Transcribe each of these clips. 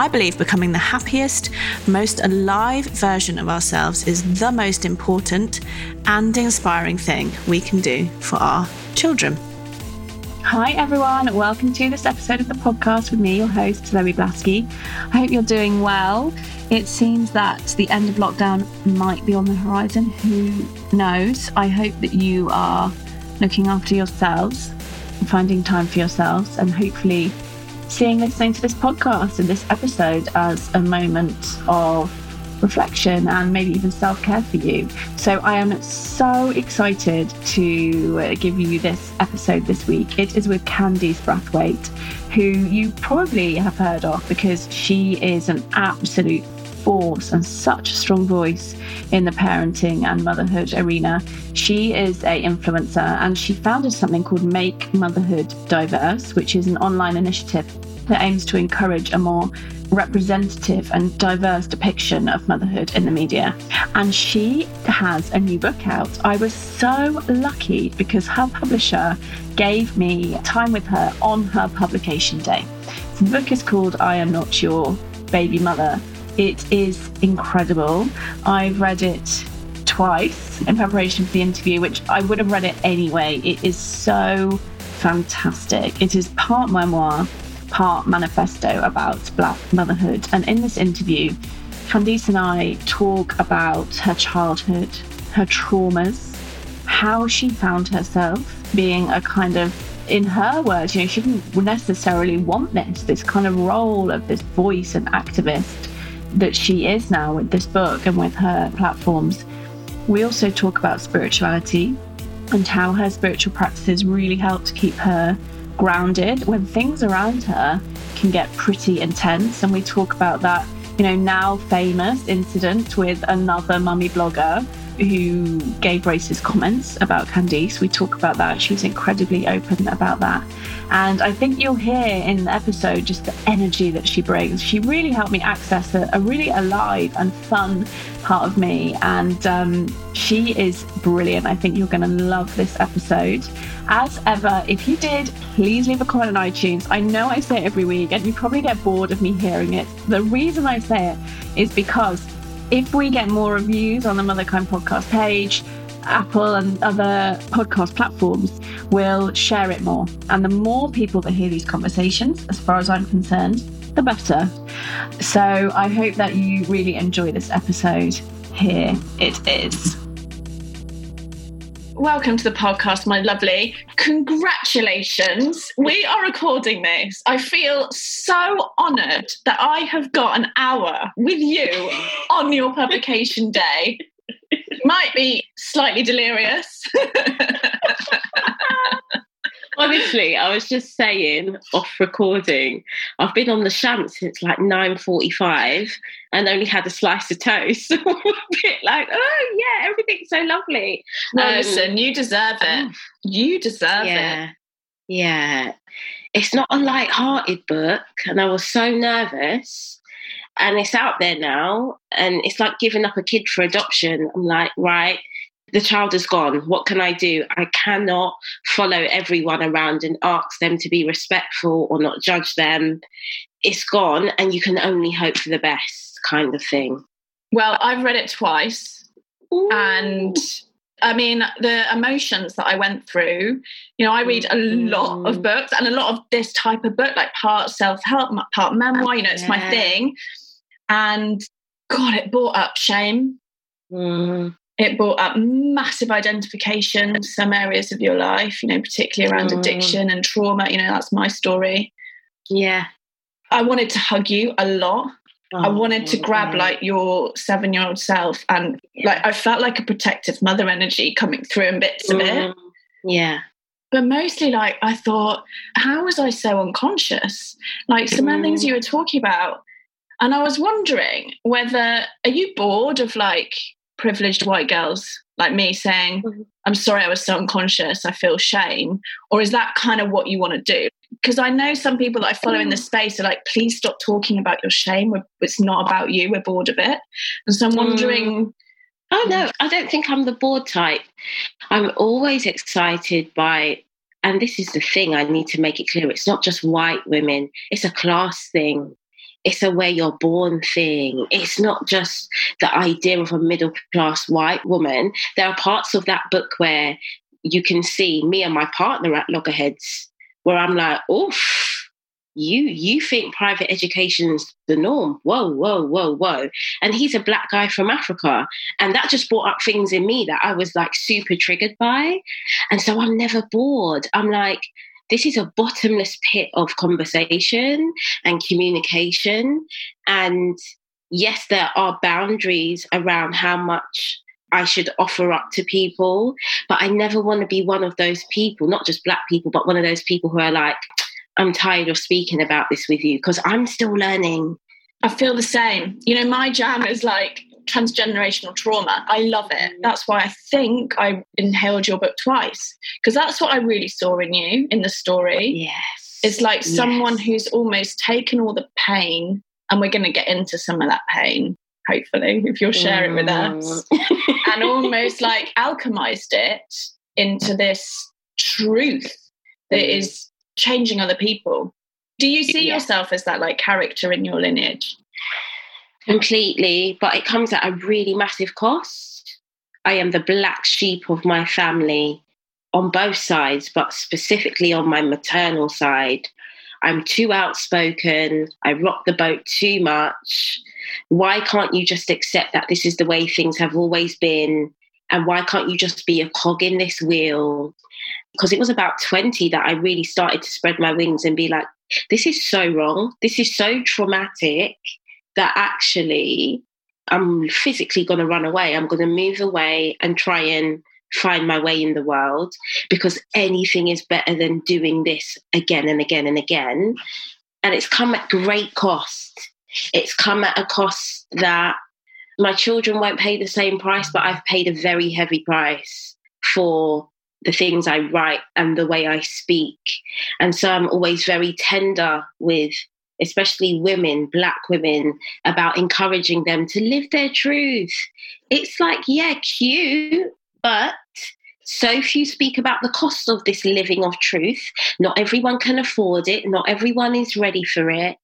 I believe becoming the happiest, most alive version of ourselves is the most important and inspiring thing we can do for our children. Hi, everyone. Welcome to this episode of the podcast with me, your host, Zoe Blaskey. I hope you're doing well. It seems that the end of lockdown might be on the horizon. Who knows? I hope that you are looking after yourselves, finding time for yourselves, and hopefully seeing listening to this podcast and this episode as a moment of reflection and maybe even self care for you. So, I am so excited to give you this episode this week. It is with Candice Brathwaite, who you probably have heard of because she is an absolute force and such a strong voice in the parenting and motherhood arena. She is a influencer and she founded something called Make Motherhood Diverse, which is an online initiative that aims to encourage a more representative and diverse depiction of motherhood in the media. And she has a new book out. I was so lucky because her publisher gave me time with her on her publication day. The book is called I Am Not Your Baby Mother it is incredible. I've read it twice in preparation for the interview, which I would have read it anyway. It is so fantastic. It is part memoir, part manifesto about Black motherhood. And in this interview, Candice and I talk about her childhood, her traumas, how she found herself being a kind of in her words, you know, she didn't necessarily want this, this kind of role of this voice and activist that she is now with this book and with her platforms. We also talk about spirituality and how her spiritual practices really help to keep her grounded when things around her can get pretty intense. And we talk about that, you know, now famous incident with another mummy blogger who gave racist comments about Candice. We talk about that. She was incredibly open about that. And I think you'll hear in the episode just the energy that she brings. She really helped me access a, a really alive and fun part of me. And um, she is brilliant. I think you're going to love this episode. As ever, if you did, please leave a comment on iTunes. I know I say it every week, and you probably get bored of me hearing it. The reason I say it is because if we get more reviews on the Motherkind podcast page, Apple and other podcast platforms will share it more. And the more people that hear these conversations, as far as I'm concerned, the better. So I hope that you really enjoy this episode. Here it is. Welcome to the podcast, my lovely. Congratulations. We are recording this. I feel so honoured that I have got an hour with you on your publication day. Might be slightly delirious. Honestly, I was just saying off recording, I've been on the sham since like 9.45 and only had a slice of toast. a bit like, oh yeah, everything's so lovely. Well, um, listen, you deserve it. Oh, you deserve yeah, it. Yeah. It's not a light-hearted book, and I was so nervous. And it's out there now, and it's like giving up a kid for adoption. I'm like, right, the child is gone. What can I do? I cannot follow everyone around and ask them to be respectful or not judge them. It's gone, and you can only hope for the best, kind of thing. Well, I've read it twice, Ooh. and I mean, the emotions that I went through, you know, I read a lot of mm. books and a lot of this type of book, like part self help, part memoir, you know, it's yeah. my thing. And God, it brought up shame. Mm it brought up massive identification some areas of your life you know particularly around mm. addiction and trauma you know that's my story yeah i wanted to hug you a lot oh, i wanted to grab like your seven year old self and like i felt like a protective mother energy coming through in bits mm. of it mm. yeah but mostly like i thought how was i so unconscious like some mm. of the things you were talking about and i was wondering whether are you bored of like privileged white girls like me saying, mm-hmm. I'm sorry I was so unconscious, I feel shame? Or is that kind of what you want to do? Because I know some people that I follow in the mm. space are like, please stop talking about your shame. It's not about you. We're bored of it. And so I'm wondering. Mm. Oh, no, I don't think I'm the bored type. I'm always excited by, and this is the thing, I need to make it clear it's not just white women, it's a class thing it's a where you're born thing. It's not just the idea of a middle class white woman. There are parts of that book where you can see me and my partner at loggerheads, where I'm like, oof, you you think private education's the norm. Whoa, whoa, whoa, whoa. And he's a black guy from Africa. And that just brought up things in me that I was like super triggered by. And so I'm never bored. I'm like, this is a bottomless pit of conversation and communication. And yes, there are boundaries around how much I should offer up to people, but I never want to be one of those people, not just black people, but one of those people who are like, I'm tired of speaking about this with you because I'm still learning. I feel the same. You know, my jam is like transgenerational trauma. I love it. That's why I think I inhaled your book twice because that's what I really saw in you in the story. Yes. It's like yes. someone who's almost taken all the pain, and we're going to get into some of that pain, hopefully, if you'll share mm. it with us, mm. and almost like alchemized it into this truth that mm. is changing other people. Do you see yeah. yourself as that like character in your lineage? Completely, but it comes at a really massive cost. I am the black sheep of my family on both sides, but specifically on my maternal side. I'm too outspoken. I rock the boat too much. Why can't you just accept that this is the way things have always been? And why can't you just be a cog in this wheel? Because it was about 20 that I really started to spread my wings and be like, this is so wrong. This is so traumatic that actually I'm physically going to run away. I'm going to move away and try and find my way in the world because anything is better than doing this again and again and again. And it's come at great cost. It's come at a cost that my children won't pay the same price, but I've paid a very heavy price for the things I write and the way I speak. And so I'm always very tender with especially women, black women, about encouraging them to live their truth. It's like, yeah, cute, but so few speak about the cost of this living of truth. Not everyone can afford it, not everyone is ready for it.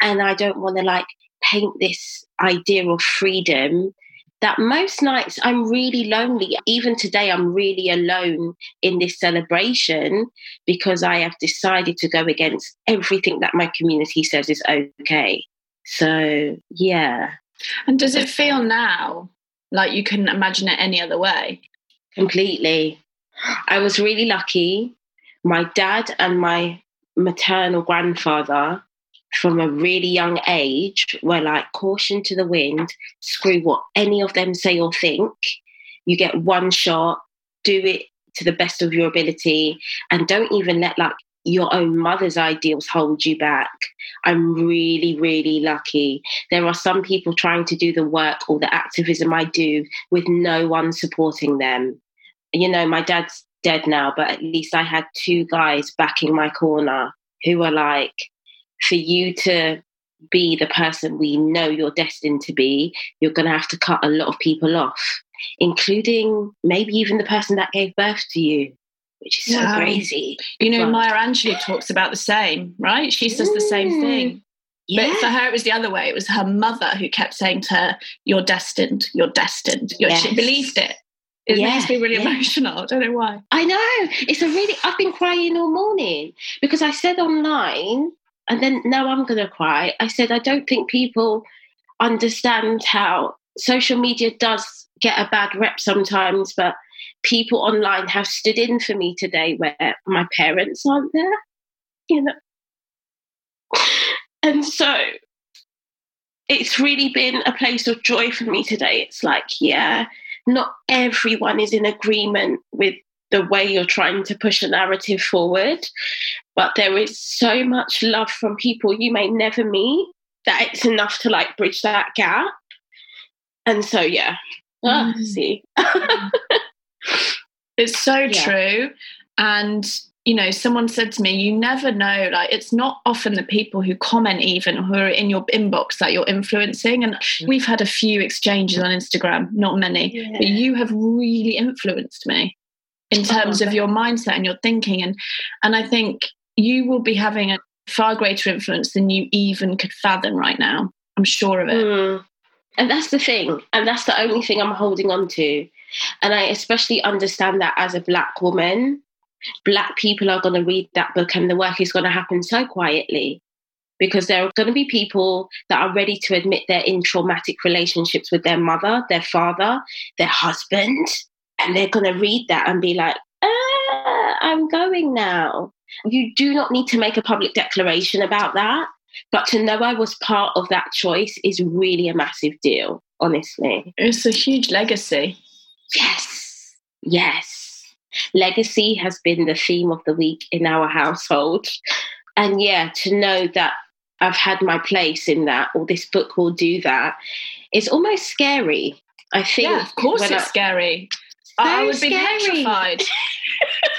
And I don't want to like paint this idea of freedom that most nights I'm really lonely. Even today, I'm really alone in this celebration because I have decided to go against everything that my community says is okay. So, yeah. And does it feel now like you couldn't imagine it any other way? Completely. I was really lucky. My dad and my maternal grandfather from a really young age were like caution to the wind, screw what any of them say or think. You get one shot, do it to the best of your ability, and don't even let like your own mother's ideals hold you back. I'm really, really lucky. There are some people trying to do the work or the activism I do with no one supporting them. You know, my dad's dead now, but at least I had two guys backing my corner who were like, for you to be the person we know you're destined to be, you're going to have to cut a lot of people off, including maybe even the person that gave birth to you, which is so crazy. You know, but, Maya Angelou talks about the same, right? She says the same mm. thing. Yeah. But for her, it was the other way. It was her mother who kept saying to her, You're destined, you're destined. You're, yes. She believed it. It yeah, makes me really yeah. emotional. I don't know why. I know. It's a really, I've been crying all morning because I said online and then now I'm going to cry. I said, I don't think people understand how social media does get a bad rep sometimes, but people online have stood in for me today where my parents aren't there, you know. And so it's really been a place of joy for me today. It's like, yeah, not everyone is in agreement with the way you're trying to push a narrative forward. But there is so much love from people you may never meet that it's enough to like bridge that gap. And so, yeah, Oh, see. it's so yeah. true. And you know, someone said to me, you never know, like, it's not often the people who comment, even who are in your inbox, that you're influencing. And mm. we've had a few exchanges on Instagram, not many, yeah. but you have really influenced me in oh, terms oh, of your mindset and your thinking. And, and I think you will be having a far greater influence than you even could fathom right now. I'm sure of it. Mm. And that's the thing. And that's the only thing I'm holding on to. And I especially understand that as a black woman black people are going to read that book and the work is going to happen so quietly because there are going to be people that are ready to admit they're in traumatic relationships with their mother, their father, their husband, and they're going to read that and be like, ah, I'm going now. You do not need to make a public declaration about that, but to know I was part of that choice is really a massive deal, honestly. It's a huge legacy. Yes, yes. Legacy has been the theme of the week in our household. And yeah, to know that I've had my place in that, or this book will do that, it's almost scary. I think. Yeah, of course it's I, scary. I would scary. be petrified.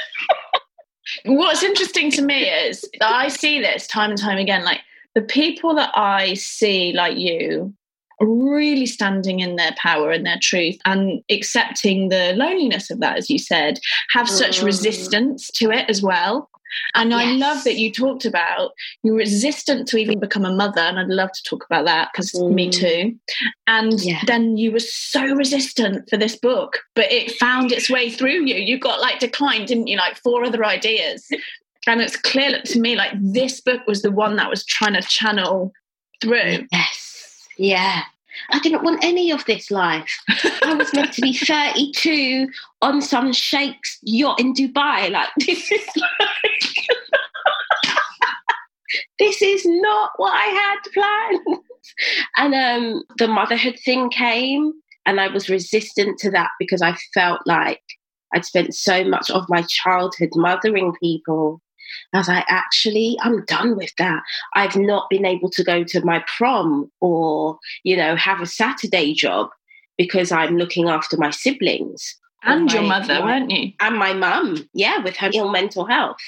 What's interesting to me is I see this time and time again. Like the people that I see, like you, really standing in their power and their truth and accepting the loneliness of that, as you said, have such mm. resistance to it as well. And yes. I love that you talked about you're resistant to even become a mother, and I'd love to talk about that because mm. me too. And yeah. then you were so resistant for this book, but it found its way through you. You got like declined, didn't you? Like four other ideas. And it's clear to me like this book was the one that was trying to channel through. Yes. Yeah. I didn't want any of this life. I was meant to be 32 on some sheikh's yacht in Dubai. Like, this is like, this is not what I had planned. And um, the motherhood thing came, and I was resistant to that because I felt like I'd spent so much of my childhood mothering people I was like, actually, I'm done with that. I've not been able to go to my prom or, you know, have a Saturday job because I'm looking after my siblings. And my, your mother, weren't you? And my mum, yeah, with her ill mental health.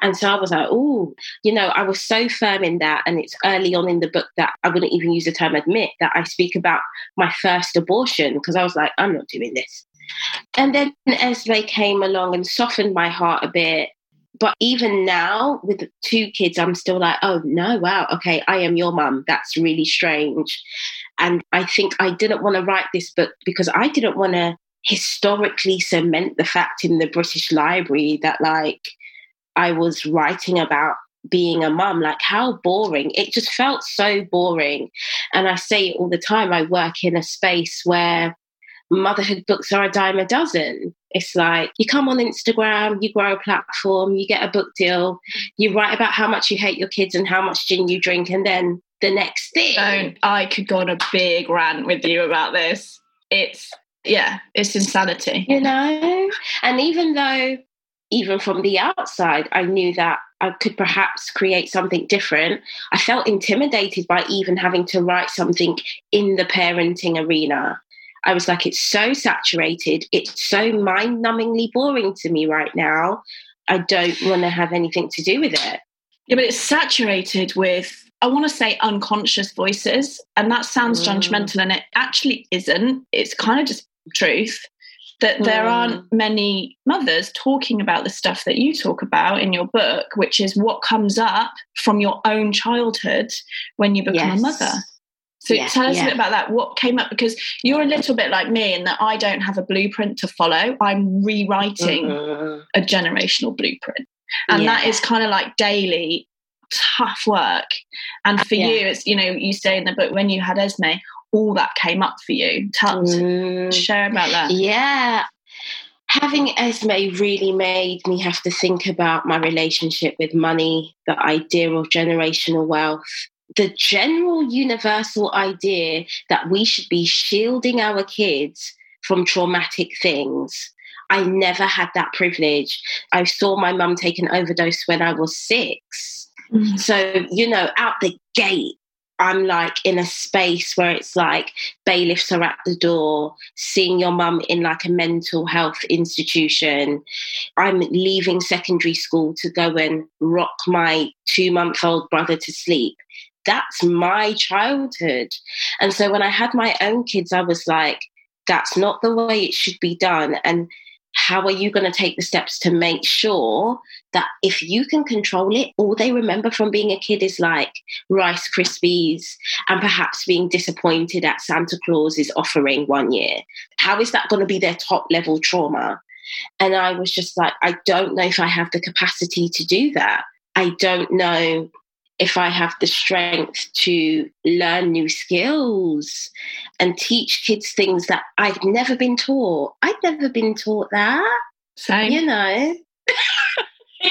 And so I was like, oh, you know, I was so firm in that. And it's early on in the book that I wouldn't even use the term admit that I speak about my first abortion because I was like, I'm not doing this. And then Esme came along and softened my heart a bit but even now with two kids i'm still like oh no wow okay i am your mum. That's really strange. And i think i didn't want to write this book because i didn't want to historically cement the fact in the british library that like i was writing about being a mum. Like how boring. It just felt so boring. And i say it all the time i work in a space where motherhood books are a dime a dozen. It's like you come on Instagram, you grow a platform, you get a book deal, you write about how much you hate your kids and how much gin you drink, and then the next thing. I could go on a big rant with you about this. It's, yeah, it's insanity. You know? And even though, even from the outside, I knew that I could perhaps create something different, I felt intimidated by even having to write something in the parenting arena I was like, it's so saturated. It's so mind numbingly boring to me right now. I don't want to have anything to do with it. Yeah, but it's saturated with, I want to say unconscious voices. And that sounds mm. judgmental, and it actually isn't. It's kind of just truth that there mm. aren't many mothers talking about the stuff that you talk about in your book, which is what comes up from your own childhood when you become yes. a mother. So yeah, tell us yeah. a bit about that. What came up because you're a little bit like me in that I don't have a blueprint to follow. I'm rewriting mm-hmm. a generational blueprint. And yeah. that is kind of like daily tough work. And for you, it's you know, you say in the book when you had Esme, all that came up for you. Tell mm. share about that. Yeah. Having Esme really made me have to think about my relationship with money, the idea of generational wealth, the general universal idea that we should be shielding our kids from traumatic things. I never had that privilege. I saw my mum take an overdose when I was 6 mm-hmm. So, you know, out the gate, I'm like in a space where it's like bailiffs are at the door, seeing your mum in like a mental health institution. I'm leaving secondary school to go and rock my two month old brother to sleep. That's my childhood. And so when I had my own kids, I was like, that's not the way it should be done. And how are you going to take the steps to make sure that if you can control it, all they remember from being a kid is like Rice Krispies and perhaps being disappointed at Santa Claus's offering one year? How is that going to be their top level trauma? And I was just like, I don't know if I have the capacity to do that. I don't know if I have the strength to learn new skills and teach kids things that I've never been taught. I've never been taught that. Same. You know,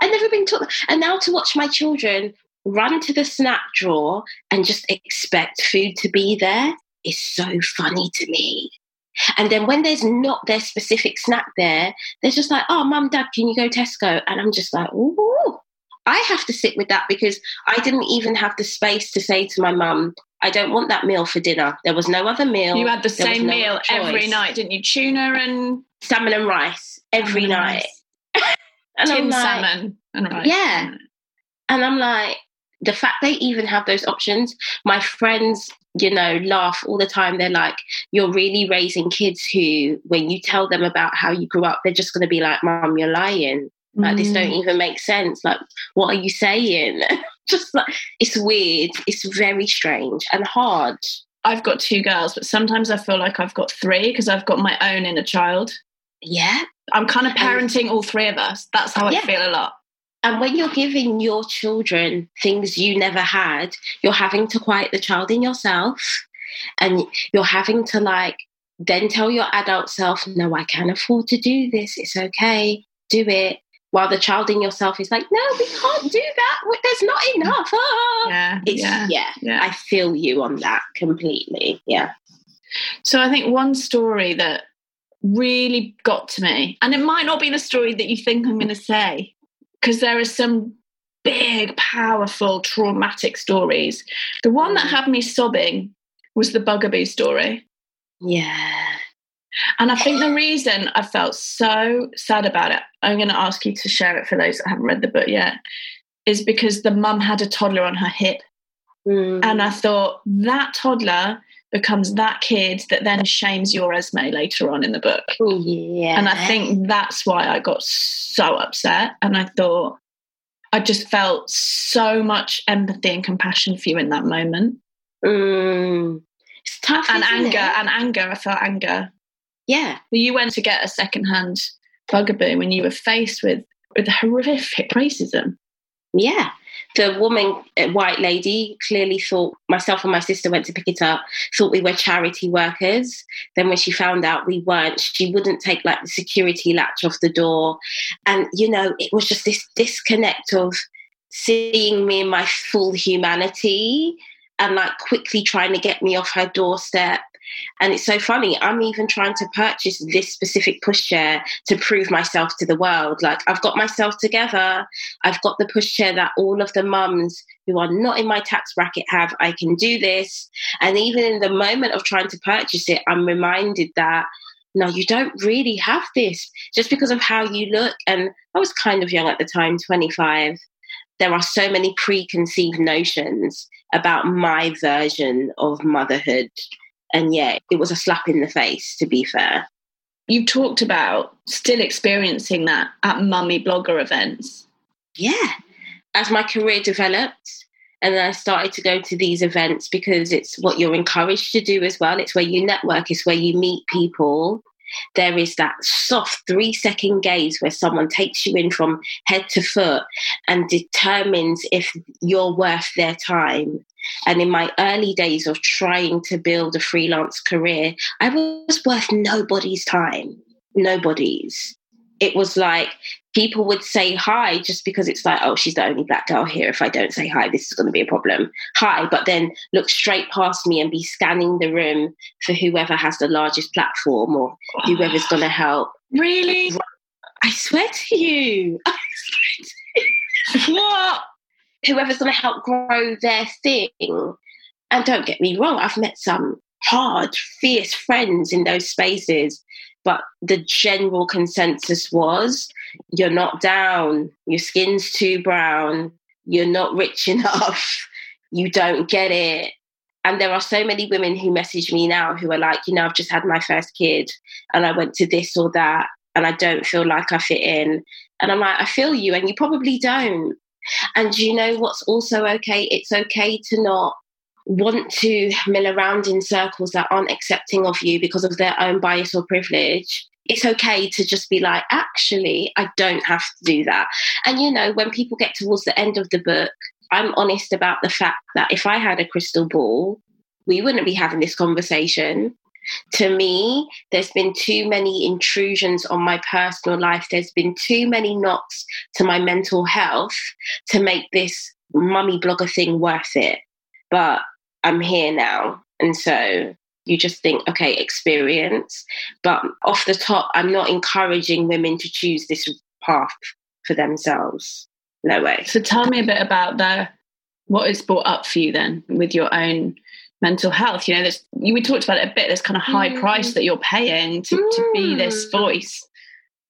I've never been taught that. And now to watch my children run to the snack drawer and just expect food to be there is so funny to me. And then when there's not their specific snack there, they're just like, oh, mum, dad, can you go Tesco? And I'm just like, ooh, I have to sit with that because I didn't even have the space to say to my mum, I don't want that meal for dinner. There was no other meal. You had the There same no meal every night, didn't you? Tuna and salmon and rice every and night. rice. And I'm tin like, salmon and rice. Yeah. And I'm like, the fact they even have those options, my friends, you know, laugh all the time. They're like, you're really raising kids who, when you tell them about how you grew up, they're just going to be like, Mom, you're lying. Like, this Mm. don't even make sense. Like, what are you saying? just like, it's weird. It's very strange and hard. I've got two girls, but sometimes I feel like I've got three because I've got my own inner child. Yeah. I'm kind of parenting all three of us. That's how Yeah. I feel a lot. And when you're giving your children things you never had, you're having to quiet the child in yourself. And you're having to like then tell your adult self, no, I can afford to do this. It's okay. Do it. While the child in yourself is like, no, we can't do that. There's not enough. Ah. Yeah. It's, yeah. yeah. Yeah. I feel you on that completely. Yeah. So I think one story that really got to me, and it might not be the story that you think I'm going to say, because there are some big, powerful, traumatic stories. The one that Mm. had me sobbing was the bugaboo story. Yeah. And I think the reason I felt so sad about it, I'm going to ask you to share it for those that haven't read the book yet, is because the mum had a toddler on her hip. Mm. And I thought that toddler becomes that kid that then shames your Esme later on in the book. yeah. And I think that's why I got so upset. And I thought, I just felt so much empathy and compassion for you in that moment. Mm. It's tough. And anger, it? and anger, I felt anger. Yeah. You went to get a secondhand bugaboo when you were faced with, with horrific racism. Yeah. The woman, white lady, clearly thought myself and my sister went to pick it up, thought we were charity workers. Then, when she found out we weren't, she wouldn't take like the security latch off the door. And, you know, it was just this disconnect of seeing me in my full humanity and like quickly trying to get me off her doorstep. And it's so funny. I'm even trying to purchase this specific pushchair to prove myself to the world. Like, I've got myself together. I've got the pushchair that all of the mums who are not in my tax bracket have. I can do this. And even in the moment of trying to purchase it, I'm reminded that no, you don't really have this just because of how you look. And I was kind of young at the time, 25. There are so many preconceived notions about my version of motherhood. And yeah, it was a slap in the face, to be fair. You've talked about still experiencing that at mummy blogger events. yeah, as my career developed and then I started to go to these events because it's what you're encouraged to do as well. It's where you network, it's where you meet people. There is that soft three second gaze where someone takes you in from head to foot and determines if you're worth their time. And in my early days of trying to build a freelance career, I was worth nobody's time. Nobody's. It was like people would say hi just because it's like, oh, she's the only black girl here. If I don't say hi, this is going to be a problem. Hi, but then look straight past me and be scanning the room for whoever has the largest platform or whoever's going to help. Really? I swear to you, swear to what? whoever's going to help grow their thing. And don't get me wrong, I've met some hard, fierce friends in those spaces. But the general consensus was you're not down, your skin's too brown, you're not rich enough, you don't get it. And there are so many women who message me now who are like, you know, I've just had my first kid and I went to this or that and I don't feel like I fit in. And I'm like, I feel you, and you probably don't. And you know what's also okay? It's okay to not want to mill around in circles that aren't accepting of you because of their own bias or privilege. It's okay to just be like, actually, I don't have to do that. And you know, when people get towards the end of the book, I'm honest about the fact that if I had a crystal ball, we wouldn't be having this conversation. To me, there's been too many intrusions on my personal life. There's been too many knocks to my mental health to make this mummy blogger thing worth it. But I'm here now. And so you just think, okay, experience. But off the top, I'm not encouraging women to choose this path for themselves. No way. So tell me a bit about the what is brought up for you then with your own mental health. You know, this we talked about it a bit, this kind of high mm. price that you're paying to, mm. to be this mm. voice.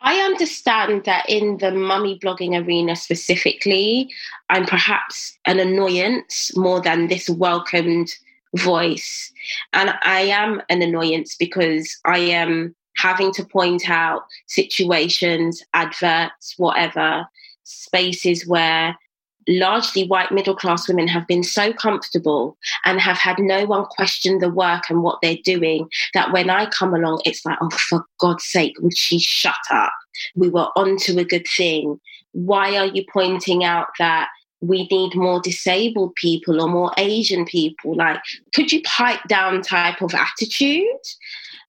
I understand that in the mummy blogging arena specifically, I'm perhaps an annoyance more than this welcomed voice. And I am an annoyance because I am having to point out situations, adverts, whatever, spaces where largely white middle class women have been so comfortable and have had no one question the work and what they're doing that when I come along, it's like, oh, for God's sake, would she shut up? We were onto a good thing. Why are you pointing out that we need more disabled people or more Asian people? Like, could you pipe down type of attitude?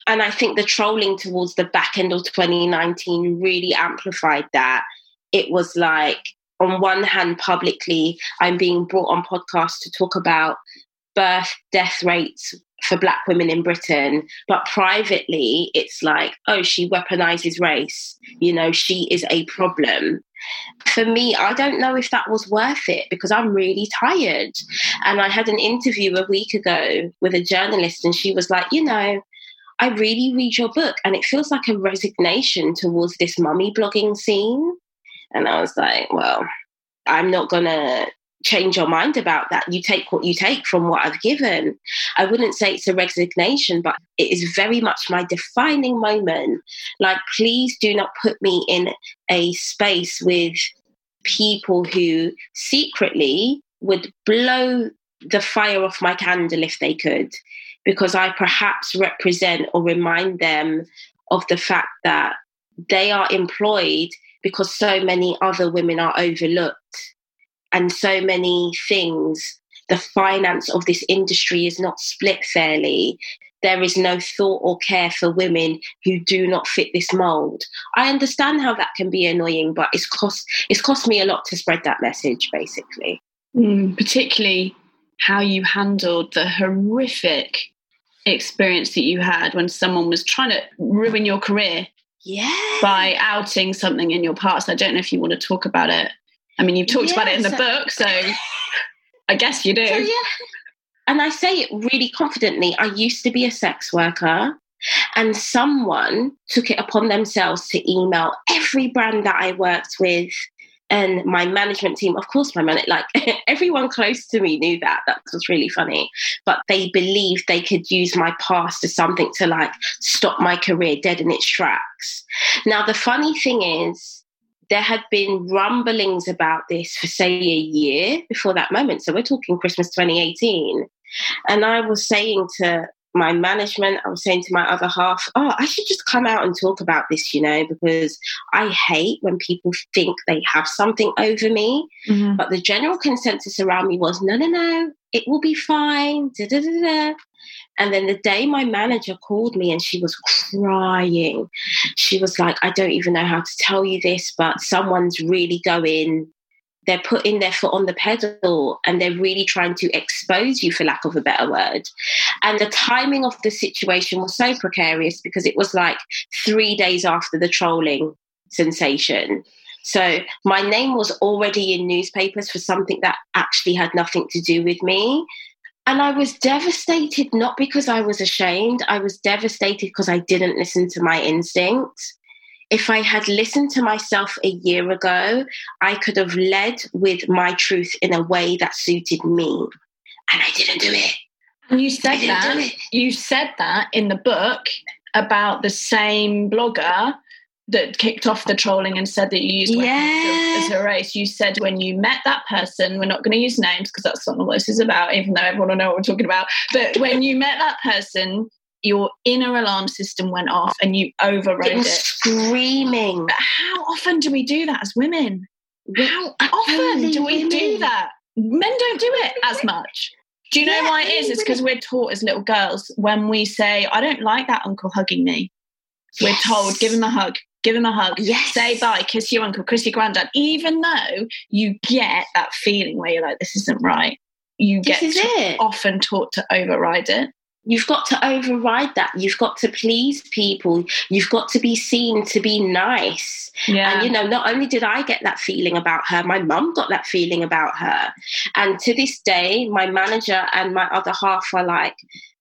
And I think the trolling towards the back end of 2019 really amplified that. It was like, on one hand, publicly, I'm being brought on podcasts to talk about birth death rates for black women in Britain, but privately, it's like, oh, she weaponizes race. You know, she is a problem. For me, I don't know if that was worth it because I'm really tired. And I had an interview a week ago with a journalist, and she was like, you know, I really read your book, and it feels like a resignation towards this mummy blogging scene. And I was like, well, I'm not going to change your mind about that. You take what you take from what I've given. I wouldn't say it's a resignation, but it is very much my defining moment. Like, please do not put me in a space with people who secretly would blow the fire off my candle if they could, because I perhaps represent or remind them of the fact that they are employed because so many other women are overlooked and so many things. The finance of this industry is not split fairly. There is no thought or care for women who do not fit this mold. I understand how that can be annoying, but it's cost it's cost me a lot to spread that message, basically. Mm, particularly how you handled the horrific experience that you had when someone was trying to ruin your career yeah. by outing something in your past. I don't know if you want to talk about it. I mean, you've talked about it in the book, so I guess you do. So, yeah. And I say it really confidently. I used to be a sex worker, and someone took it upon themselves to email every brand that I worked with and my management team, of course, my man, like everyone close to me knew that. That was really funny. But they believed they could use my past as something to like stop my career dead in its tracks. Now, the funny thing is, there had been rumblings about this for, say, a year before that moment. So we're talking Christmas 2018. And I was saying to my management, I was saying to my other half, oh, I should just come out and talk about this, you know, because I hate when people think they have something over me. Mm-hmm. But the general consensus around me was, no, no, no, it will be fine. Da, da, da, and then the day my manager called me and she was crying, she was like, I don't even know how to tell you this, but someone's really going they're putting their foot on the pedal and they're really trying to expose you, for lack of a better word. And the timing of the situation was so precarious because it was like three days after the trolling sensation. So my name was already in newspapers for something that actually had nothing to do with me. And I was devastated, not because I was ashamed, I was devastated because I didn't listen to my instincts. If I had listened to myself a year ago, I could have led with my truth in a way that suited me. And I didn't do it. And you said that. You said that in the book about the same blogger that kicked off the trolling and said that you used yeah. as a race. You said when you met that person, we're not going to use names because that's not what this is about, even though everyone will know what we're talking about. But when you met that person, your inner alarm system went off and you overrode it. Screaming. But how often do we do that as women? How often do we do that? Men don't do it as much. Do you know yeah, why it is? It's because we're taught as little girls when we say, I don't like that uncle hugging me. We're told, give him a hug, give him a hug, yes. say bye, kiss your uncle, kiss your granddad. Even though you get that feeling where you're like, this isn't right, you get often taught to override it. You've got to override that. You've got to please people. You've got to be seen to be nice. Yeah. And, you know, not only did I get that feeling about her, my mum got that feeling about her. And to this day, my manager and my other half are like,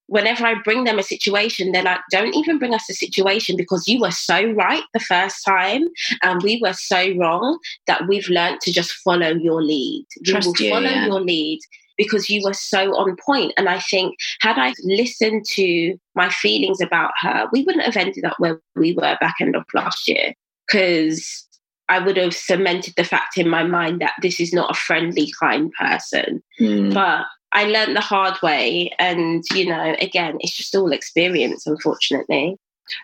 whenever I bring them a situation, they're like, don't even bring us a situation because you were so right the first time and we were so wrong that we've learned to just follow your lead. Trust we will you, follow yeah. your lead because you were so on point. And I think had I listened to my feelings about her, we wouldn't have ended up where we were back end of last year because I would have cemented the fact in my mind that this is not a friendly, kind person. Mm. But I learned the hard way. And, you know, again, it's just all experience, unfortunately.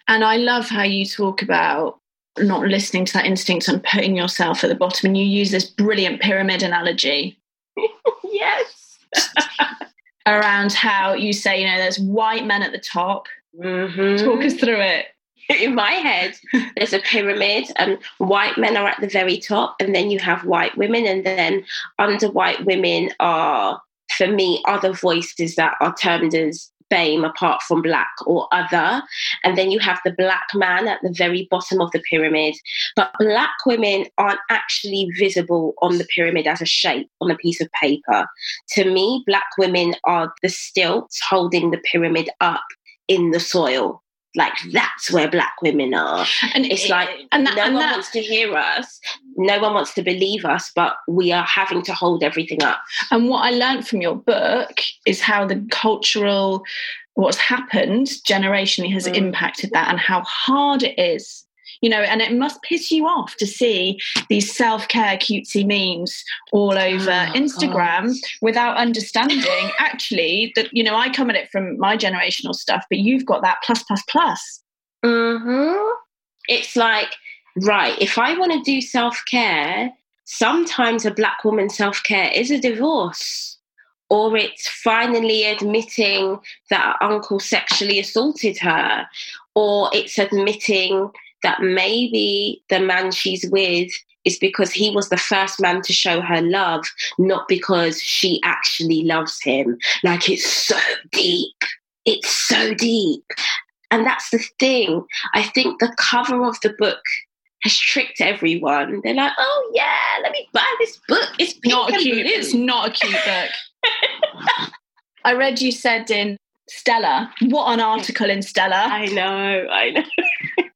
And I love how you talk about not listening to that instinct and putting yourself at the bottom. And you use this brilliant pyramid analogy. yes. around how you say, you know, there's white men at the top. Mm-hmm. Talk us through it. In my head, there's a pyramid, and white men are at the very top, and then you have white women, and then under white women are, for me, other voices that are termed as BAME apart from black or other. And then you have the black man at the very bottom of the pyramid. But black women aren't actually visible on the pyramid as a shape on a piece of paper. To me, black women are the stilts holding the pyramid up in the soil like that's where black women are. And it's like and that, no and one that, wants to hear us. No one wants to believe us but we are having to hold everything up. And what i learned from your book is how the cultural what's happened generationally has mm. impacted that and how hard it is you know, and it must piss you off to see these self care cutesy memes all over oh, Instagram God. without understanding actually that, you know, I come at it from my generational stuff, but you've got that plus, plus, plus. Mm-hmm. It's like, right, if I want to do self care, sometimes a black woman's self care is a divorce or it's finally admitting that her uncle sexually assaulted her, or it's admitting that maybe the man she's with is because he was the first man to show her love, not because she actually loves him. Like it's so deep. It's so deep. And that's the thing. I think the cover of the book has tricked everyone. They're like, oh yeah, let me buy this book. It's not a cute. Blue. It's not a cute book. I read you said in Stella. What an article in Stella. I know, I know.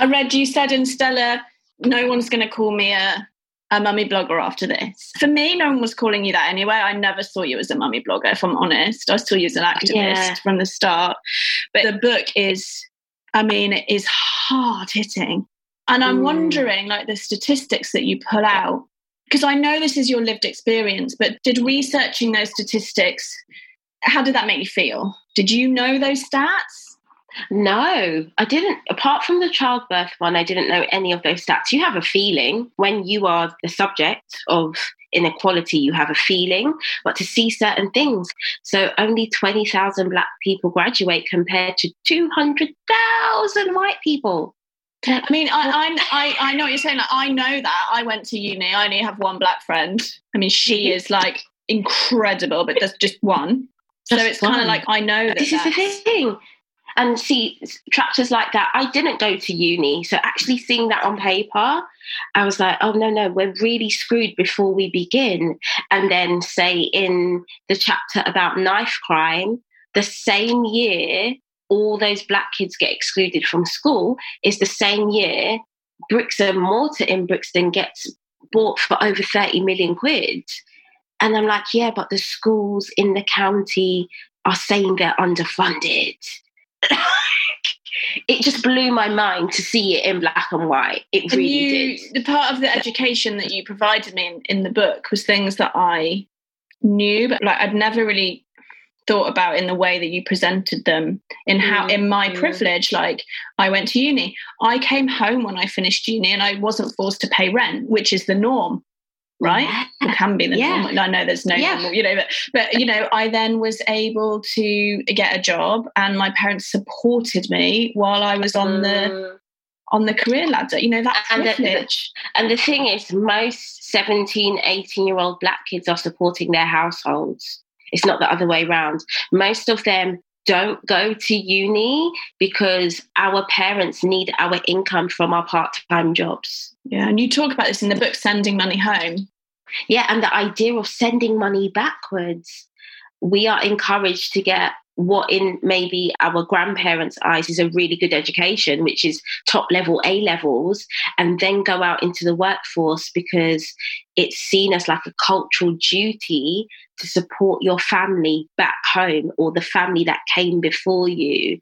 I read you said in Stella, no one's going to call me a, a mummy blogger after this. For me, no one was calling you that anyway. I never saw you as a mummy blogger, if I'm honest. I saw you as an activist yeah. from the start. But the book is, I mean, it is hard hitting. And I'm mm. wondering, like, the statistics that you pull out, because I know this is your lived experience, but did researching those statistics, how did that make you feel? Did you know those stats? No, I didn't. Apart from the childbirth one, I didn't know any of those stats. You have a feeling when you are the subject of inequality, you have a feeling, but to see certain things. So only 20,000 black people graduate compared to 200,000 white people. I mean, I, I, I know what you're saying. Like, I know that. I went to uni. I only have one black friend. I mean, she is like incredible, but there's just one. So it's kind of like I know that. This is the thing. And see chapters like that. I didn't go to uni, so actually seeing that on paper, I was like, oh no, no, we're really screwed before we begin. And then say in the chapter about knife crime, the same year all those black kids get excluded from school is the same year bricks and mortar in Brixton gets bought for over 30 million quid. And I'm like, yeah, but the schools in the county are saying they're underfunded. it just blew my mind to see it in black and white. It and really you, did. The part of the education that you provided me in, in the book was things that I knew, but like I'd never really thought about in the way that you presented them in how in my mm. privilege like i went to uni i came home when i finished uni and i wasn't forced to pay rent which is the norm right yeah. it can be the yeah. norm i know there's no yeah. normal you know but but you know i then was able to get a job and my parents supported me while i was on mm. the on the career ladder you know that and privilege the, and the thing is most 17 18 year old black kids are supporting their households it's not the other way around most of them don't go to uni because our parents need our income from our part-time jobs yeah and you talk about this in the book sending money home yeah, and the idea of sending money backwards. We are encouraged to get what in maybe our grandparents' eyes is a really good education, which is top level A levels, and then go out into the workforce because it's seen as like a cultural duty to support your family back home or the family that came before you.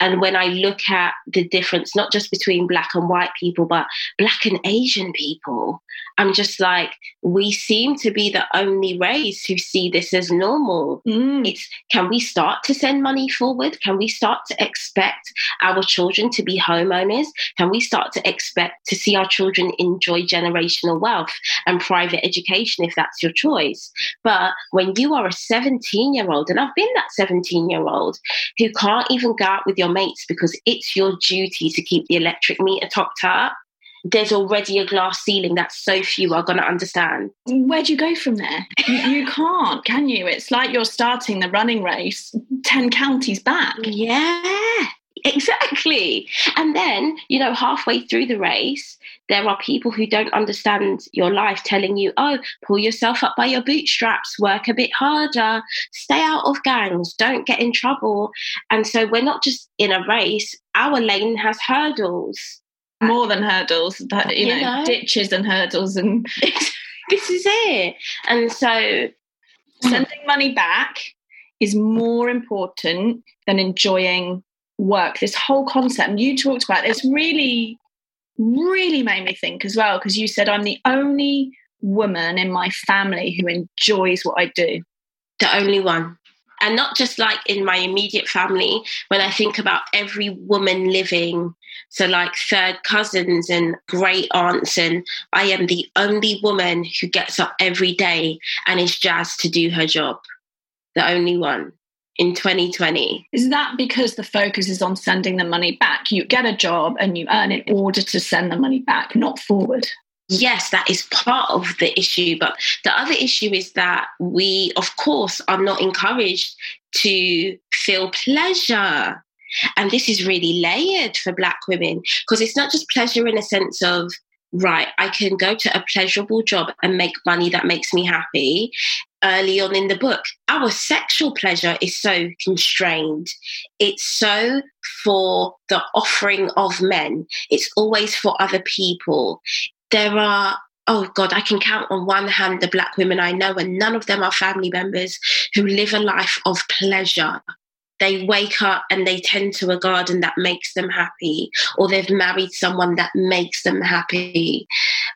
And when I look at the difference, not just between black and white people, but black and Asian people, I'm just like, we seem to be the only race who see this as normal. Mm. It's can we start to send money forward? Can we start to expect our children to be homeowners? Can we start to expect to see our children enjoy generational wealth and private education if that's your choice? But when you are a 17 year old, and I've been that 17 year old who can't even go out with your mates because it's your duty to keep the electric meter topped up, there's already a glass ceiling that so few are going to understand. Where do you go from there? you, you, can't, can you? It's like you're starting the running race 10 counties back. Yeah, exactly. And then, you know, halfway through the race, there are people who don't understand your life telling you, oh, pull yourself up by your bootstraps, work a bit harder, stay out of gangs, don't get in trouble. And so we're not just in a race, our lane has hurdles. More than hurdles, that you, you know, know, ditches and hurdles. And this is it. And so sending money back is more important than enjoying work. This whole concept, and you talked about this really really made me think as well because you said I'm the only woman in my family who enjoys what I do. The only one. And not just like in my immediate family, when I think about every woman living, so like third cousins and great aunts, and I am the only woman who gets up every day and is jazzed to do her job. The only one in 2020. Is that because the focus is on sending the money back? You get a job and you earn in order to send the money back, not forward. Yes, that is part of the issue. But the other issue is that we, of course, are not encouraged to feel pleasure. And this is really layered for Black women because it's not just pleasure in a sense of right, I can go to a pleasurable job and make money that makes me happy. Early on in the book, our sexual pleasure is so constrained. It's so for the offering of men, it's always for other people. There are oh God, I can count on one hand the black women I know, and none of them are family members who live a life of pleasure they wake up and they tend to a garden that makes them happy, or they've married someone that makes them happy.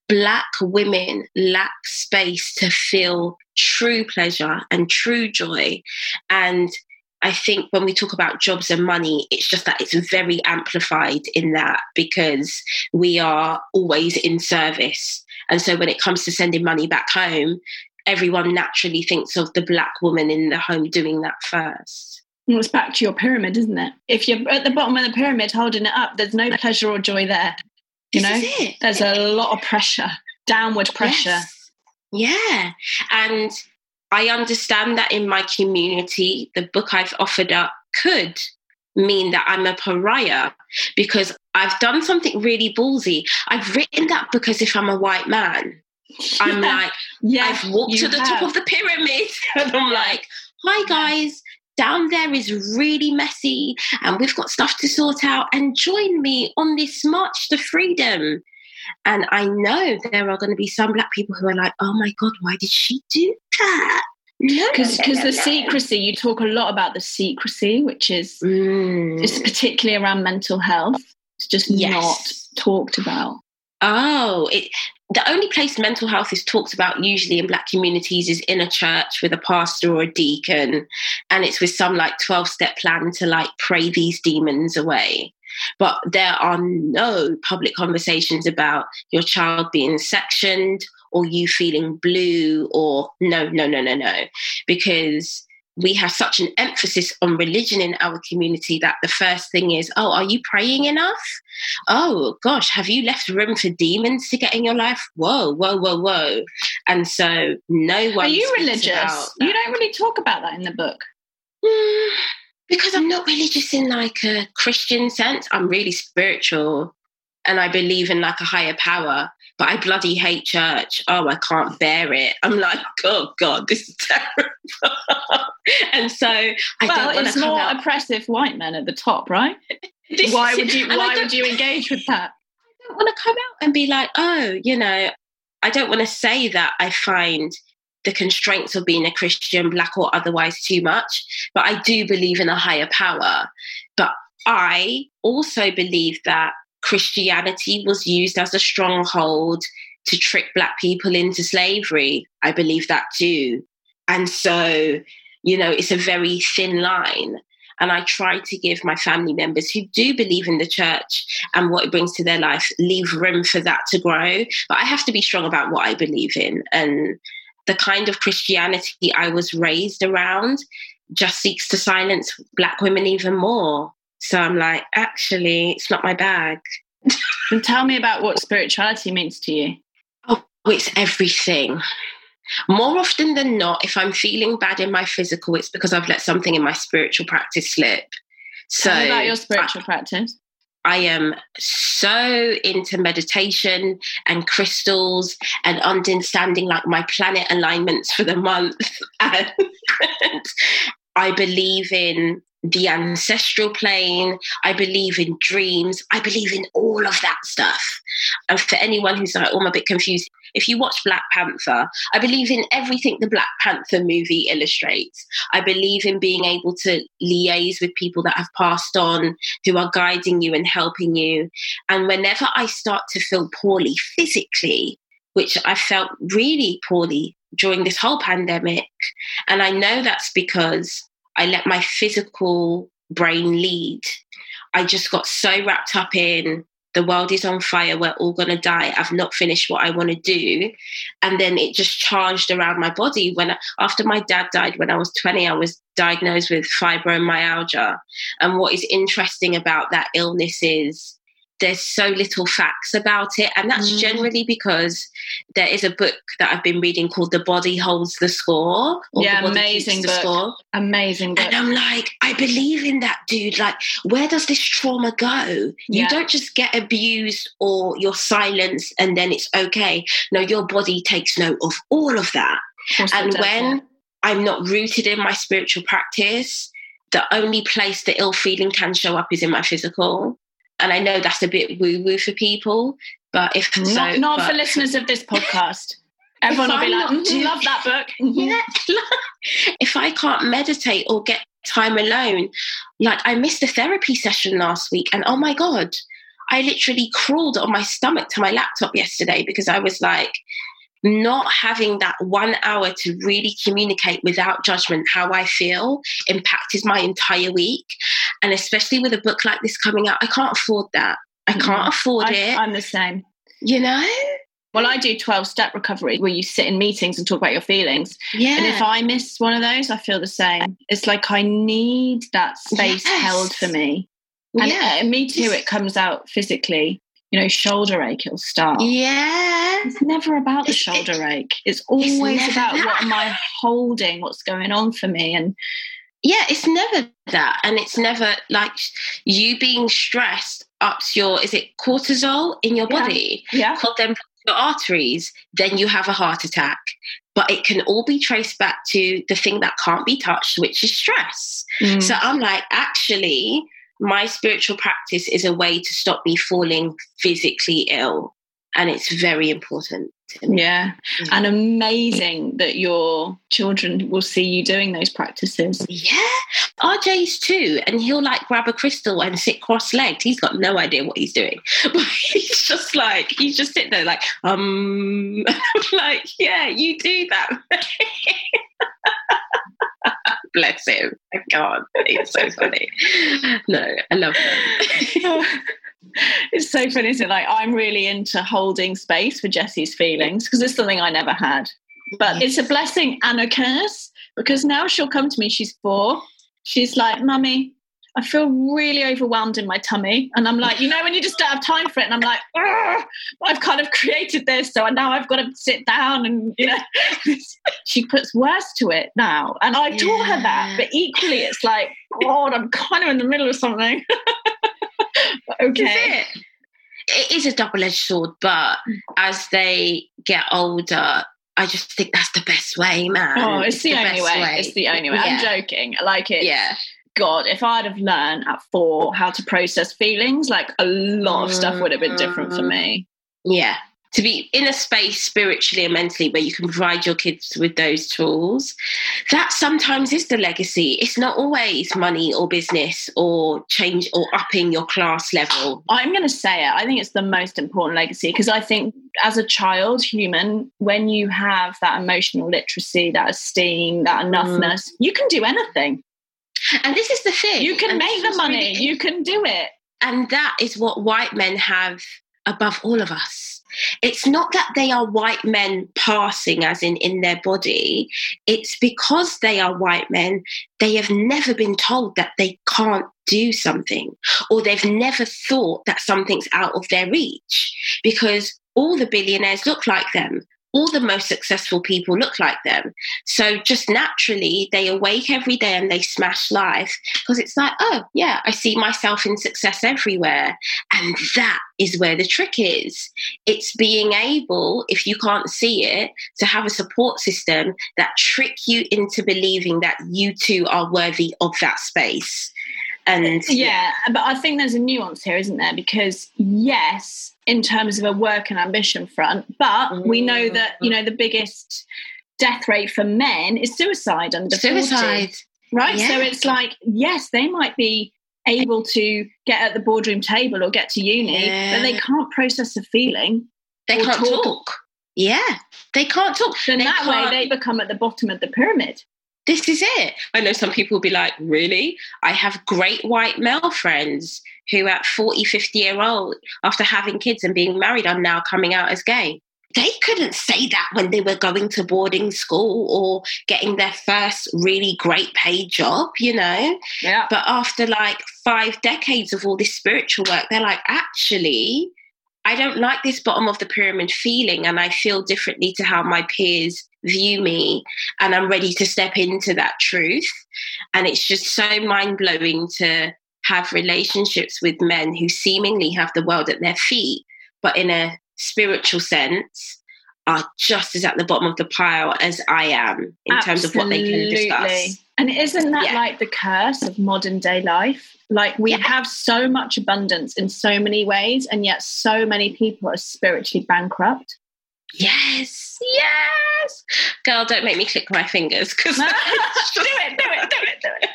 Black women lack space to feel true pleasure and true joy. And I think when we talk about jobs and money, it's just that it's very amplified in that because we are always in service. And so when it comes to sending money back home, everyone naturally thinks of the black woman in the home doing that first. Well, it's back to your pyramid, isn't it? If you're at the bottom of the pyramid holding it up, there's no pleasure or joy there. You know, there's a lot of pressure, downward pressure. Yes. Yeah. And I understand that in my community, the book I've offered up could mean that I'm a pariah because I've done something really ballsy. I've written that book as if I'm a white man. I'm like, yeah, I've walked to the have. top of the pyramid and I'm like, hi guys, down there is really messy and we've got stuff to sort out and join me on this march to freedom. And I know there are going to be some black people who are like, oh my God, why did she do that? because because the secrecy you talk a lot about the secrecy which is mm. just particularly around mental health it's just yes. not talked about oh it the only place mental health is talked about usually in black communities is in a church with a pastor or a deacon and it's with some like 12 step plan to like pray these demons away but there are no public conversations about your child being sectioned or you feeling blue or no, no, no, no, no. Because we have such an emphasis on religion in our community that the first thing is, oh, are you praying enough? Oh, gosh, have you left room for demons to get in your life? Whoa, whoa, whoa, whoa. And so no one. Are you religious? You don't really talk about that in the book. Mm, because I'm not religious in like a Christian sense. I'm really spiritual and I believe in like a higher power but I bloody hate church. Oh, I can't bear it. I'm like, oh God, this is terrible. and so I well, don't it's more out. oppressive white men at the top, right? why would you why would you engage with that? I don't want to come out and be like, oh, you know, I don't want to say that I find the constraints of being a Christian, black or otherwise, too much. But I do believe in a higher power. But I also believe that Christianity was used as a stronghold to trick Black people into slavery. I believe that too. And so, you know, it's a very thin line. And I try to give my family members who do believe in the church and what it brings to their life, leave room for that to grow. But I have to be strong about what I believe in. And the kind of Christianity I was raised around just seeks to silence Black women even more. So I'm like, actually, it's not my bag. and tell me about what spirituality means to you. Oh, it's everything. More often than not, if I'm feeling bad in my physical, it's because I've let something in my spiritual practice slip. So, tell about your spiritual I, practice. I am so into meditation and crystals and understanding like my planet alignments for the month. and I believe in the ancestral plane. I believe in dreams. I believe in all of that stuff. And for anyone who's like, oh, I'm a bit confused, if you watch Black Panther, I believe in everything the Black Panther movie illustrates. I believe in being able to liaise with people that have passed on, who are guiding you and helping you. And whenever I start to feel poorly physically, which I felt really poorly during this whole pandemic, and I know that's because I let my physical brain lead. I just got so wrapped up in the world is on fire, we're all going to die. I've not finished what I want to do. And then it just charged around my body. When after my dad died when I was 20, I was diagnosed with fibromyalgia. And what is interesting about that illness is there's so little facts about it. And that's mm. generally because there is a book that I've been reading called The Body Holds the Score. yeah, amazing book. Score. Amazing book. And I'm like, I believe in that dude. Like, where does this trauma go? You yeah. don't just get abused or you're silenced and then it's okay. No, your body takes note of all of that. Of and when I'm not rooted in my spiritual practice, the only place the ill feeling can show up is in my physical. And I know that's a bit woo woo for people, but if not, so, not but, for listeners of this podcast. Everyone will be like, mm, love that book. Yeah. if I can't meditate or get time alone, like I missed a therapy session last week, and oh my God, I literally crawled on my stomach to my laptop yesterday because I was like, not having that one hour to really communicate without judgment how I feel impacted my entire week. And especially with a book like this coming out, I can't afford that. I can't mm afford I, it. I'm the same. You know? Well, I do 12 step recovery where you sit in meetings and talk about your feelings. Yeah. And if I miss one of those, I feel the same. It's like I need that space yes. held for me. And yeah. Uh, me too, it comes out physically you know, shoulder ache, it'll start. Yeah. It's never about the shoulder ache. It's always it's about that. what am I holding, what's going on for me. And yeah, it's never that. And it's never like you being stressed ups your, is it cortisol in your Yeah. body? Yeah. Called them your arteries, then you have a heart attack. But it can all be traced back to the thing that can't be touched, which is stress. Mm. So I'm like, actually, my spiritual practice is a way to stop me falling physically ill. And it's very important. to me. Yeah. And amazing that your children will see you doing those practices. Yeah, RJ's too, and he'll like grab a crystal and sit cross-legged. He's got no idea what he's doing, but he's just like he's just sitting there like, um, like yeah, you do that. Bless him. I can't. It's so funny. No, I love him. it's so funny, isn't it? Like I'm really into holding space for Jessie's feelings because it's something I never had. But it's a blessing and a curse because now she'll come to me. She's four. She's like, "Mummy, I feel really overwhelmed in my tummy," and I'm like, "You know, when you just don't have time for it," and I'm like, "I've kind of created this, so now I've got to sit down." And you know, she puts words to it now, and I taught her that. But equally, it's like, God, I'm kind of in the middle of something. Okay. Is it? It is a double-edged sword, but mm. as they get older, I just think that's the best way, man. Oh, it's the, only best way. It's the only way. I'm joking. I like it. Yeah. God, if I'd have learned at four how to process feelings, like a lot of stuff would have been different for mm. me. Yeah. To be in a space spiritually and mentally where you can provide your kids with those tools, that sometimes is the legacy. It's not always money or business or change or upping your class level. I'm going to say it. I think it's the most important legacy because I think as a child, human, when you have that emotional literacy, that esteem, that enoughness, mm. you can do anything. And this is the thing. You can make the money. really- You can do it. And that is what white men have above all of us. It's not that they are white men passing, as in in their body. It's because they are white men, they have never been told that they can't do something, or they've never thought that something's out of their reach because all the billionaires look like them. All the most successful people look like them. So just naturally, they awake every day and they smash life because it's like, oh, yeah, I see myself in success everywhere. And that is where the trick is. It's being able, if you can't see it, to have a support system that trick you into believing that you too are worthy of that space. And Yeah, but I think there's a nuance here, isn't there? Because yes, in terms of a work and ambition front, but we know mm. that you know the biggest death rate for men is suicide under 40, suicide. right? So it's like yes, they might be able to get at the boardroom table or get to uni, but they can't process a feeling. They can't talk. talk. Yeah, they can't talk. Then They that way can't- they become at the bottom of the pyramid. This is it. I know some people will be like, really? I have great white male friends who at 40, 50 year old, after having kids and being married, are now coming out as gay. They couldn't say that when they were going to boarding school or getting their first really great paid job, you know? Yeah. But after like five decades of all this spiritual work, they're like, actually, I don't like this bottom of the pyramid feeling, and I feel differently to how my peers view me, and I'm ready to step into that truth. And it's just so mind blowing to have relationships with men who seemingly have the world at their feet, but in a spiritual sense, are just as at the bottom of the pile as I am in terms of what they can discuss. And isn't that Yeah. like the curse of modern day life? Like we Yeah. have so much abundance in so many ways, and yet so many people are spiritually bankrupt. Yes, yes. Girl, don't make me click my fingers because do it, do it, do it, do it.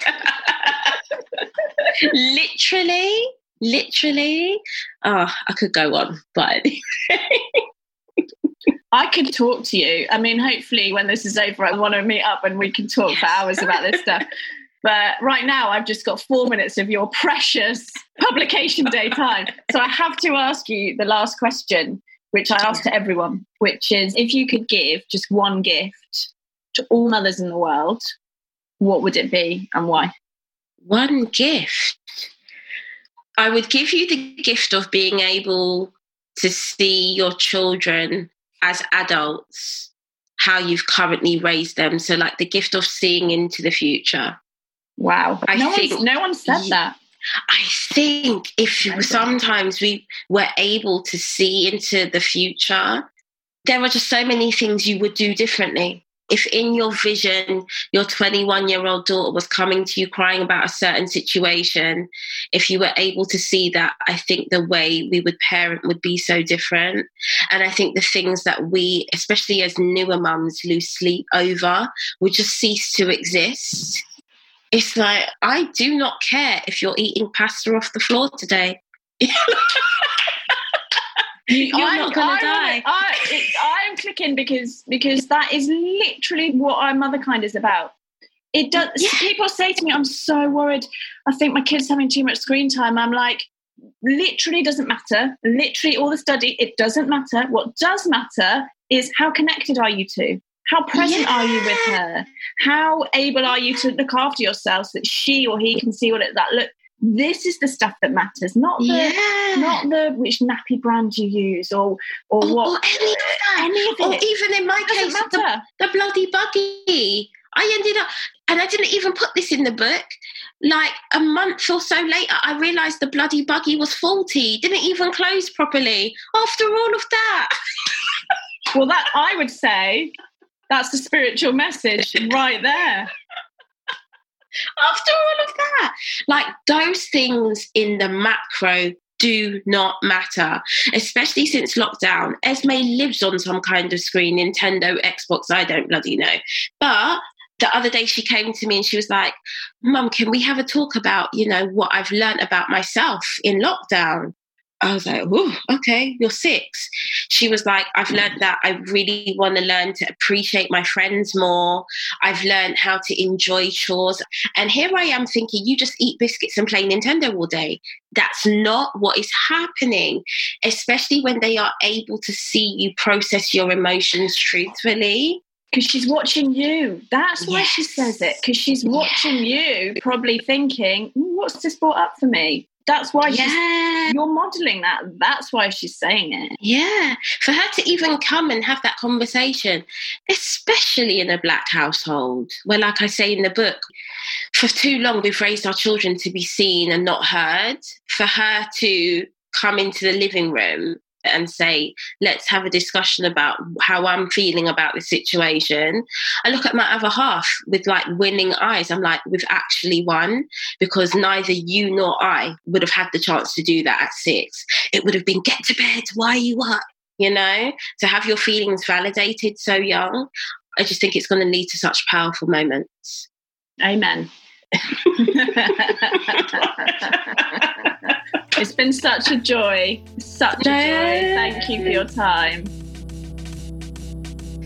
literally, literally, oh, I could go on, but I could talk to you. I mean, hopefully, when this is over, I want to meet up and we can talk for hours about this stuff. But right now, I've just got four minutes of your precious publication day time. So I have to ask you the last question, which I ask to everyone, which is if you could give just one gift to all mothers in the world, what would it be and why? one gift. I would give you the gift of being able to see your children as adults, how you've currently raised them. So, like the gift of seeing into the future. Wow. I no, think- one's, no one said Ye- that. I think if sometimes we were able to see into the future, there are just so many things you would do differently. If in your vision, your 21 year old daughter was coming to you crying about a certain situation, if you were able to see that, I think the way we would parent would be so different. And I think the things that we, especially as newer mums, lose sleep over would just cease to exist it's like I do not care if you're eating pasta off the floor today. You're I'm- not gonna I die. I, I'm clicking because because that is literally what our Motherkind is about. It does. Yeah. People say to me, "I'm so worried. I think my kid's having too much screen time." I'm like, literally doesn't matter. Literally, all the study, it doesn't matter. What does matter is how connected are you two? How present are you with her? How able are you to look after yourself so that she or he can see what it that look? This is the stuff that matters, not the yeah. not the which nappy brand you use or or or, what or any of that. any of Or it. even in my case, the, the bloody buggy. I ended up, and I didn't even put this in the book. Like a month or so later, I realised the bloody buggy was faulty. Didn't even close properly. After all of that, Well, that I would say that's the spiritual message right there. after all of that. Like those things in the macro do not matter, especially since lockdown. Esme lives on some kind of screen, Nintendo, Xbox, I don't bloody know. But the other day she came to me and she was like, Mum, can we have a talk about, you know, what I've learned about myself in lockdown? I was like, oh, okay, you're six. She was like, I've learned that I really want to learn to appreciate my friends more. I've learned how to enjoy chores. And here I am thinking, you just eat biscuits and play Nintendo all day. That's not what is happening, especially when they are able to see you process your emotions truthfully. Because she's watching you. That's why she says it. Because she's watching you, probably thinking, "Mm, "What's this brought up for me?" That's why she's, Yeah. you're modelling that. That's why she's saying it. Yeah, for her to even come and have that conversation, especially in a black household, where, like I say in the book, for too long we've raised our children to be seen and not heard. For her to come into the living room and say, let's have a discussion about how I'm feeling about the situation. I look at my other half with like winning eyes. I'm like, we've actually won because neither you nor I would have had the chance to do that at six. It would have been get to bed, why are you up? You know, to have your feelings validated so young, I just think it's going to lead to such powerful moments. Amen. it's been such a joy. Such a joy. Thank you for your time.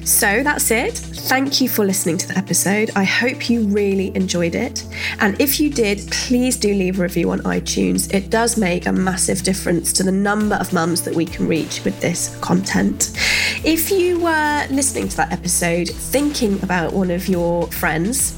So that's it. Thank you for listening to the episode. I hope you really enjoyed it. And if you did, please do leave a review on iTunes. It does make a massive difference to the number of mums that we can reach with this content. If you were listening to that episode thinking about one of your friends,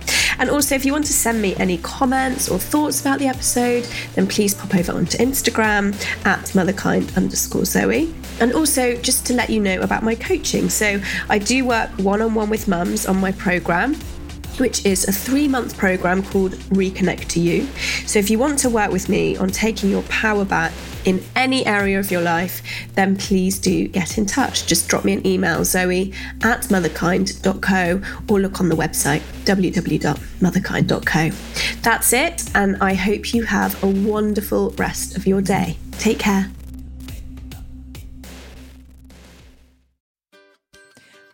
And also, if you want to send me any comments or thoughts about the episode, then please pop over onto Instagram at motherkind underscore Zoe. And also, just to let you know about my coaching. So, I do work one on one with mums on my program which is a three month program called Reconnect to You. So, if you want to work with me on taking your power back in any area of your life, then please do get in touch. Just drop me an email, zoe at motherkind.co, or look on the website, www.motherkind.co. That's it, and I hope you have a wonderful rest of your day. Take care.